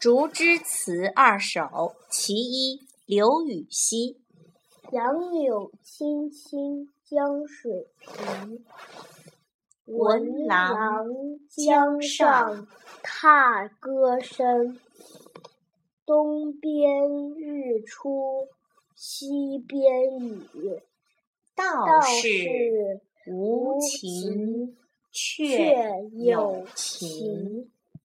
竹枝词二首其一刘禹锡杨柳青青江水平闻郎江上踏歌声东边日出西边雨道是无晴却有晴